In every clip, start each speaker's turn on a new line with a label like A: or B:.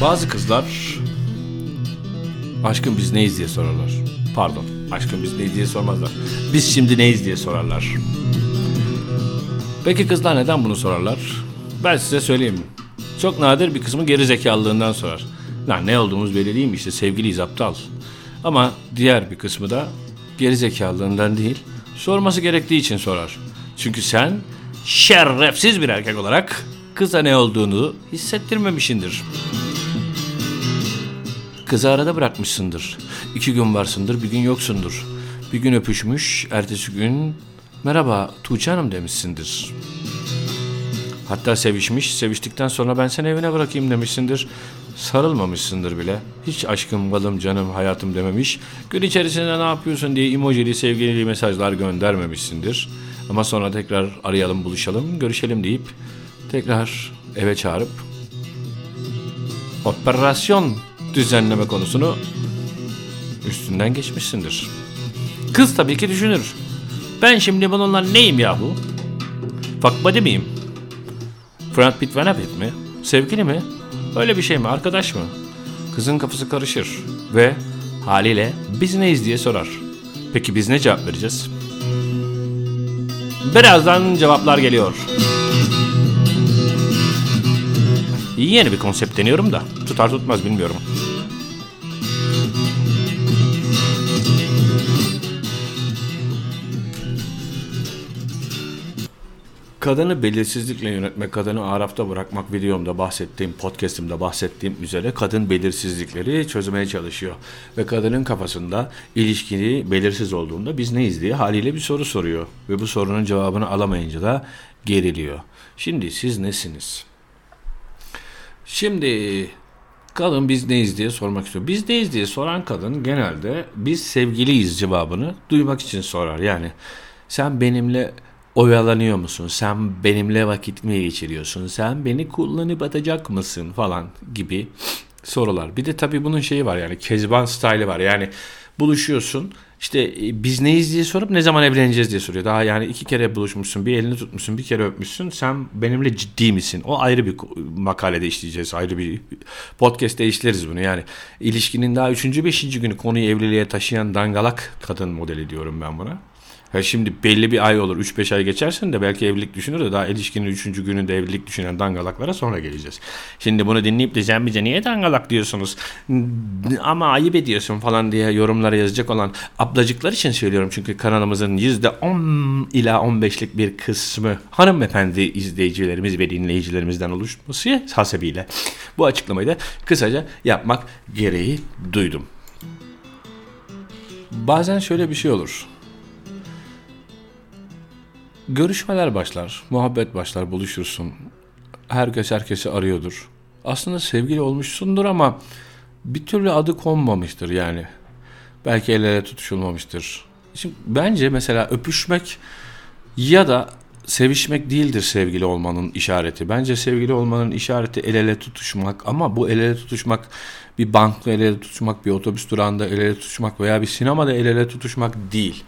A: Bazı kızlar aşkım biz neyiz diye sorarlar. Pardon aşkım biz neyiz diye sormazlar. Biz şimdi neyiz diye sorarlar. Peki kızlar neden bunu sorarlar? Ben size söyleyeyim. Çok nadir bir kısmı geri zekalılığından sorar. Lan ne olduğumuz belli değil mi işte sevgiliyiz aptal. Ama diğer bir kısmı da geri zekalılığından değil sorması gerektiği için sorar. Çünkü sen şerefsiz bir erkek olarak kıza ne olduğunu hissettirmemişindir. Kızı arada bırakmışsındır. İki gün varsındır, bir gün yoksundur. Bir gün öpüşmüş, ertesi gün merhaba Tuğçe Hanım demişsindir. Hatta sevişmiş, seviştikten sonra ben seni evine bırakayım demişsindir. Sarılmamışsındır bile. Hiç aşkım, balım, canım, hayatım dememiş. Gün içerisinde ne yapıyorsun diye emojili, sevgili mesajlar göndermemişsindir. Ama sonra tekrar arayalım, buluşalım, görüşelim deyip tekrar eve çağırıp operasyon düzenleme konusunu üstünden geçmişsindir. Kız tabii ki düşünür. Ben şimdi bununla neyim yahu? Fuck buddy miyim? Brad Pitt Van mi? Sevgili mi? Öyle bir şey mi? Arkadaş mı? Kızın kafası karışır ve haliyle biz neyiz diye sorar. Peki biz ne cevap vereceğiz? Birazdan cevaplar geliyor. Yeni bir konsept deniyorum da tutar tutmaz bilmiyorum. Kadını belirsizlikle yönetmek, kadını arafta bırakmak videomda bahsettiğim, podcastimde bahsettiğim üzere kadın belirsizlikleri çözmeye çalışıyor. Ve kadının kafasında ilişkini belirsiz olduğunda biz neyiz diye haliyle bir soru soruyor. Ve bu sorunun cevabını alamayınca da geriliyor. Şimdi siz nesiniz? Şimdi kadın biz neyiz diye sormak istiyor. Biz neyiz diye soran kadın genelde biz sevgiliyiz cevabını duymak için sorar. Yani sen benimle oyalanıyor musun? Sen benimle vakit mi geçiriyorsun? Sen beni kullanıp atacak mısın falan gibi sorular. Bir de tabii bunun şeyi var yani kezban style'ı var. Yani buluşuyorsun işte e, biz neyiz diye sorup ne zaman evleneceğiz diye soruyor. Daha yani iki kere buluşmuşsun, bir elini tutmuşsun, bir kere öpmüşsün. Sen benimle ciddi misin? O ayrı bir makalede işleyeceğiz. Ayrı bir podcast'te işleriz bunu. Yani ilişkinin daha üçüncü, beşinci günü konuyu evliliğe taşıyan dangalak kadın modeli diyorum ben buna. Ha şimdi belli bir ay olur 3-5 ay geçersin de belki evlilik düşünür de daha ilişkinin 3. gününde evlilik düşünen dangalaklara sonra geleceğiz. Şimdi bunu dinleyip de sen niye dangalak diyorsunuz ama ayıp ediyorsun falan diye yorumlara yazacak olan ablacıklar için söylüyorum. Çünkü kanalımızın %10 ila 15'lik bir kısmı hanımefendi izleyicilerimiz ve dinleyicilerimizden oluşması hasebiyle bu açıklamayı da kısaca yapmak gereği duydum. Bazen şöyle bir şey olur Görüşmeler başlar, muhabbet başlar, buluşursun. Herkes herkesi arıyordur. Aslında sevgili olmuşsundur ama bir türlü adı konmamıştır yani. Belki el ele tutuşulmamıştır. Şimdi bence mesela öpüşmek ya da sevişmek değildir sevgili olmanın işareti. Bence sevgili olmanın işareti el ele tutuşmak ama bu el ele tutuşmak bir bankla el ele tutuşmak, bir otobüs durağında el ele tutuşmak veya bir sinemada el ele tutuşmak değil.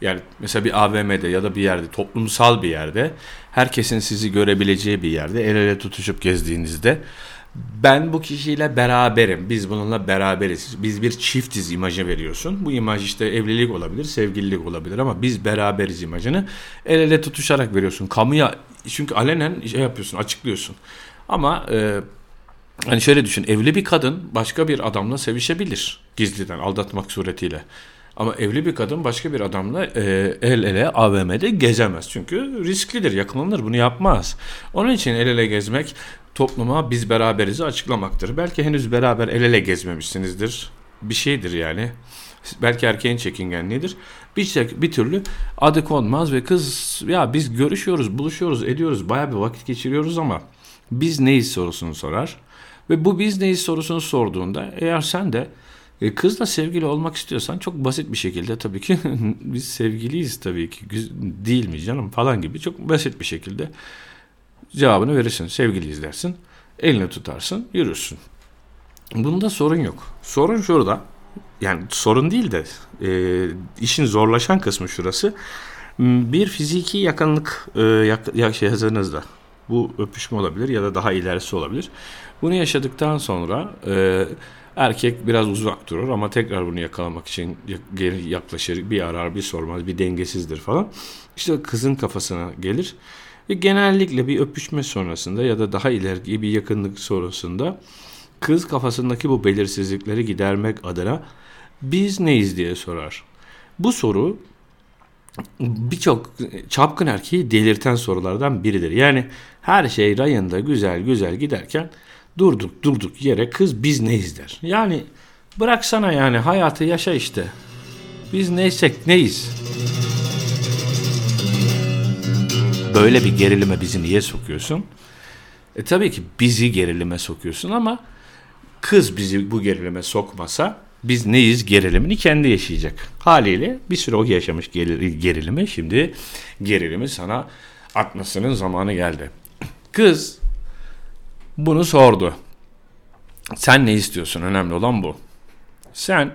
A: Yani mesela bir AVM'de ya da bir yerde toplumsal bir yerde herkesin sizi görebileceği bir yerde el ele tutuşup gezdiğinizde ben bu kişiyle beraberim. Biz bununla beraberiz. Biz bir çiftiz imajı veriyorsun. Bu imaj işte evlilik olabilir, sevgililik olabilir ama biz beraberiz imajını el ele tutuşarak veriyorsun. Kamuya çünkü alenen şey yapıyorsun, açıklıyorsun. Ama e, hani şöyle düşün. Evli bir kadın başka bir adamla sevişebilir gizliden aldatmak suretiyle. Ama evli bir kadın başka bir adamla e, el ele AVM'de gezemez. Çünkü risklidir, yakalanır, bunu yapmaz. Onun için el ele gezmek topluma biz beraberizi açıklamaktır. Belki henüz beraber el ele gezmemişsinizdir. Bir şeydir yani. Belki erkeğin çekingenliğidir. Bir, şey, bir türlü adı konmaz ve kız ya biz görüşüyoruz, buluşuyoruz, ediyoruz, baya bir vakit geçiriyoruz ama biz neyiz sorusunu sorar. Ve bu biz neyiz sorusunu sorduğunda eğer sen de e, kızla sevgili olmak istiyorsan çok basit bir şekilde tabii ki biz sevgiliyiz tabii ki değil mi canım falan gibi çok basit bir şekilde cevabını verirsin. Sevgiliyiz dersin. Elini tutarsın, yürürsün. Bunda sorun yok. Sorun şurada. Yani sorun değil de e, işin zorlaşan kısmı şurası. Bir fiziki yakınlık e, yak, ya, şey, hazırınızda Bu öpüşme olabilir ya da daha ilerisi olabilir. Bunu yaşadıktan sonra e, erkek biraz uzak durur ama tekrar bunu yakalamak için geri yaklaşır, bir arar, bir sormaz, bir dengesizdir falan. İşte kızın kafasına gelir ve genellikle bir öpüşme sonrasında ya da daha ileri bir yakınlık sonrasında kız kafasındaki bu belirsizlikleri gidermek adına biz neyiz diye sorar. Bu soru birçok çapkın erkeği delirten sorulardan biridir. Yani her şey rayında güzel güzel giderken durduk durduk yere kız biz neyiz der. Yani bıraksana yani hayatı yaşa işte. Biz neysek neyiz? Böyle bir gerilime bizi niye sokuyorsun? E tabii ki bizi gerilime sokuyorsun ama kız bizi bu gerilime sokmasa biz neyiz gerilimini kendi yaşayacak. Haliyle bir süre o yaşamış gerilimi şimdi gerilimi sana atmasının zamanı geldi. Kız bunu sordu. Sen ne istiyorsun? Önemli olan bu. Sen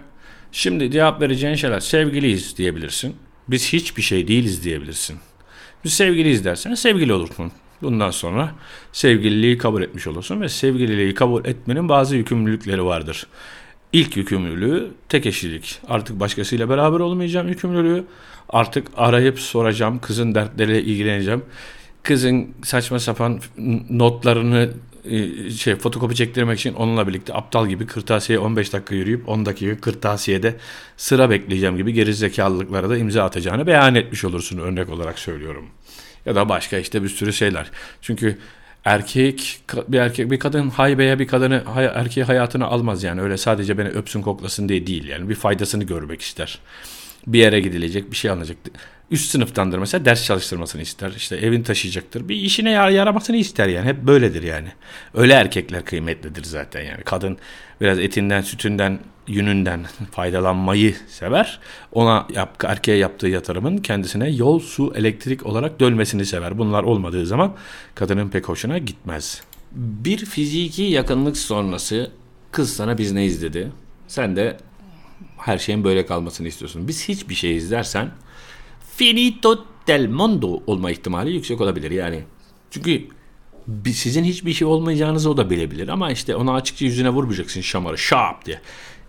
A: şimdi cevap vereceğin şeyler sevgiliyiz diyebilirsin. Biz hiçbir şey değiliz diyebilirsin. Biz sevgiliyiz dersen sevgili olursun. Bundan sonra sevgililiği kabul etmiş olursun ve sevgililiği kabul etmenin bazı yükümlülükleri vardır. İlk yükümlülüğü tek eşlilik. Artık başkasıyla beraber olmayacağım yükümlülüğü. Artık arayıp soracağım, kızın dertleriyle ilgileneceğim. Kızın saçma sapan notlarını şey fotokopi çektirmek için onunla birlikte aptal gibi kırtasiye 15 dakika yürüyüp 10 dakika kırtasiyede sıra bekleyeceğim gibi geri zekalılıklara da imza atacağını beyan etmiş olursun örnek olarak söylüyorum. Ya da başka işte bir sürü şeyler. Çünkü erkek bir erkek bir kadın haybeye bir kadını erkeği hayatına almaz yani öyle sadece beni öpsün koklasın diye değil yani bir faydasını görmek ister. Bir yere gidilecek bir şey alınacak. Üst sınıftandır mesela ders çalıştırmasını ister. işte evin taşıyacaktır. Bir işine yaramasını ister yani. Hep böyledir yani. Öyle erkekler kıymetlidir zaten yani. Kadın biraz etinden, sütünden, yününden faydalanmayı sever. Ona yap, erkeğe yaptığı yatırımın kendisine yol, su, elektrik olarak dönmesini sever. Bunlar olmadığı zaman kadının pek hoşuna gitmez. Bir fiziki yakınlık sonrası kız sana biz ne izledi? Sen de her şeyin böyle kalmasını istiyorsun. Biz hiçbir şey izlersen finito del mondo olma ihtimali yüksek olabilir yani. Çünkü sizin hiçbir şey olmayacağınızı o da bilebilir ama işte ona açıkça yüzüne vurmayacaksın şamarı şap diye.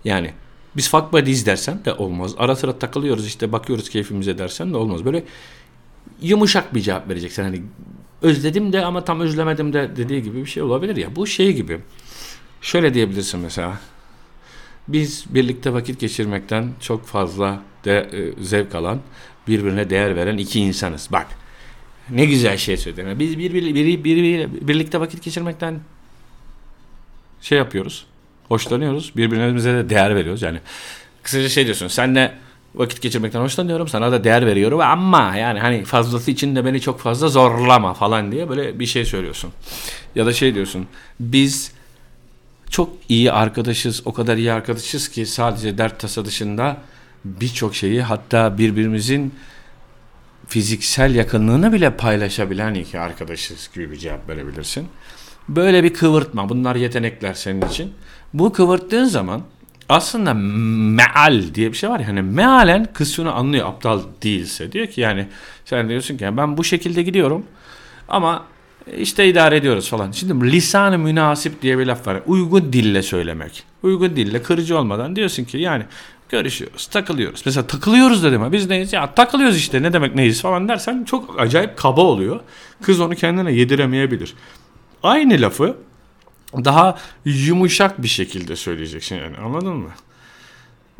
A: Yani biz fuck buddies dersen de olmaz. Ara sıra takılıyoruz işte bakıyoruz keyfimize dersen de olmaz. Böyle yumuşak bir cevap vereceksin. Hani özledim de ama tam özlemedim de dediği gibi bir şey olabilir ya. Bu şey gibi. Şöyle diyebilirsin mesela. Biz birlikte vakit geçirmekten çok fazla de, e, zevk alan, birbirine değer veren iki insanız. Bak ne güzel şey söyledin. Biz bir, bir, bir, bir, bir, birlikte vakit geçirmekten şey yapıyoruz. Hoşlanıyoruz. Birbirimize de değer veriyoruz. Yani kısaca şey diyorsun. Senle vakit geçirmekten hoşlanıyorum. Sana da değer veriyorum ama yani hani fazlası için de beni çok fazla zorlama falan diye böyle bir şey söylüyorsun. Ya da şey diyorsun. Biz çok iyi arkadaşız. O kadar iyi arkadaşız ki sadece dert tasa dışında birçok şeyi hatta birbirimizin fiziksel yakınlığını bile paylaşabilen iki arkadaşız gibi bir cevap verebilirsin. Böyle bir kıvırtma. Bunlar yetenekler senin için. Bu kıvırttığın zaman aslında meal diye bir şey var ya hani mealen kız anlıyor aptal değilse diyor ki yani sen diyorsun ki ben bu şekilde gidiyorum ama işte idare ediyoruz falan. Şimdi lisan-ı münasip diye bir laf var. Uygun dille söylemek. Uygun dille kırıcı olmadan diyorsun ki yani görüşüyoruz, takılıyoruz. Mesela takılıyoruz dedim ha biz neyiz? Ya takılıyoruz işte ne demek neyiz falan dersen çok acayip kaba oluyor. Kız onu kendine yediremeyebilir. Aynı lafı daha yumuşak bir şekilde söyleyeceksin yani anladın mı?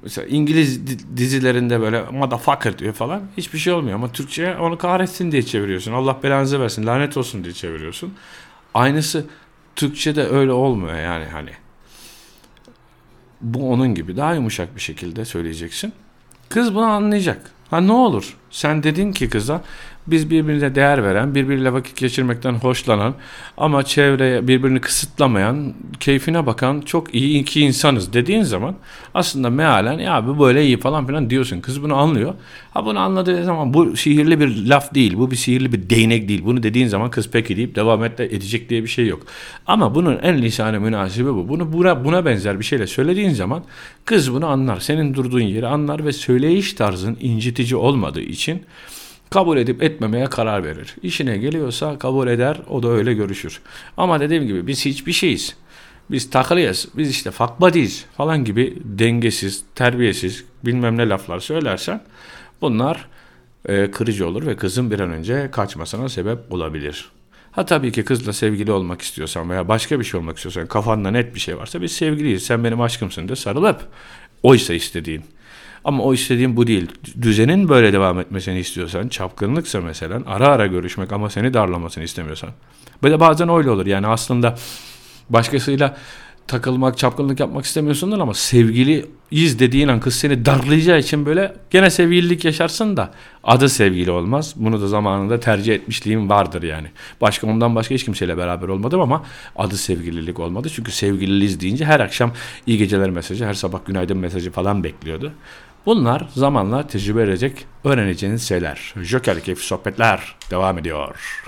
A: Mesela İngiliz dizilerinde böyle motherfucker diyor falan hiçbir şey olmuyor ama Türkçe'ye onu kahretsin diye çeviriyorsun. Allah belanızı versin lanet olsun diye çeviriyorsun. Aynısı Türkçe'de öyle olmuyor yani hani. Bu onun gibi daha yumuşak bir şekilde söyleyeceksin. Kız bunu anlayacak. Ha ne olur? Sen dedin ki kıza biz birbirine değer veren, birbiriyle vakit geçirmekten hoşlanan ama çevreye birbirini kısıtlamayan, keyfine bakan çok iyi iki insanız dediğin zaman aslında mealen ya bu böyle iyi falan filan diyorsun. Kız bunu anlıyor. Ha bunu anladığı zaman bu sihirli bir laf değil, bu bir sihirli bir değnek değil. Bunu dediğin zaman kız peki deyip devam et edecek diye bir şey yok. Ama bunun en lisanı münasibi bu. Bunu buna, buna benzer bir şeyle söylediğin zaman kız bunu anlar. Senin durduğun yeri anlar ve söyleyiş tarzın incitici olmadığı için kabul edip etmemeye karar verir. İşine geliyorsa kabul eder, o da öyle görüşür. Ama dediğim gibi biz hiçbir şeyiz. Biz takılıyız, biz işte buddies falan gibi dengesiz, terbiyesiz bilmem ne laflar söylersen bunlar e, kırıcı olur ve kızın bir an önce kaçmasına sebep olabilir. Ha tabii ki kızla sevgili olmak istiyorsan veya başka bir şey olmak istiyorsan kafanda net bir şey varsa biz sevgiliyiz sen benim aşkımsın de sarılıp oysa istediğin. Ama o istediğin bu değil. Düzenin böyle devam etmesini istiyorsan, çapkınlıksa mesela ara ara görüşmek ama seni darlamasını istemiyorsan. Böyle bazen öyle olur. Yani aslında başkasıyla takılmak, çapkınlık yapmak istemiyorsundur ama sevgiliyiz dediğin an kız seni darlayacağı için böyle gene sevgililik yaşarsın da adı sevgili olmaz. Bunu da zamanında tercih etmişliğim vardır yani. Başka ondan başka hiç kimseyle beraber olmadım ama adı sevgililik olmadı. Çünkü sevgililiyiz deyince her akşam iyi geceler mesajı, her sabah günaydın mesajı falan bekliyordu. Bunlar zamanla tecrübe edecek, öğreneceğiniz şeyler. Joker keyifli sohbetler devam ediyor.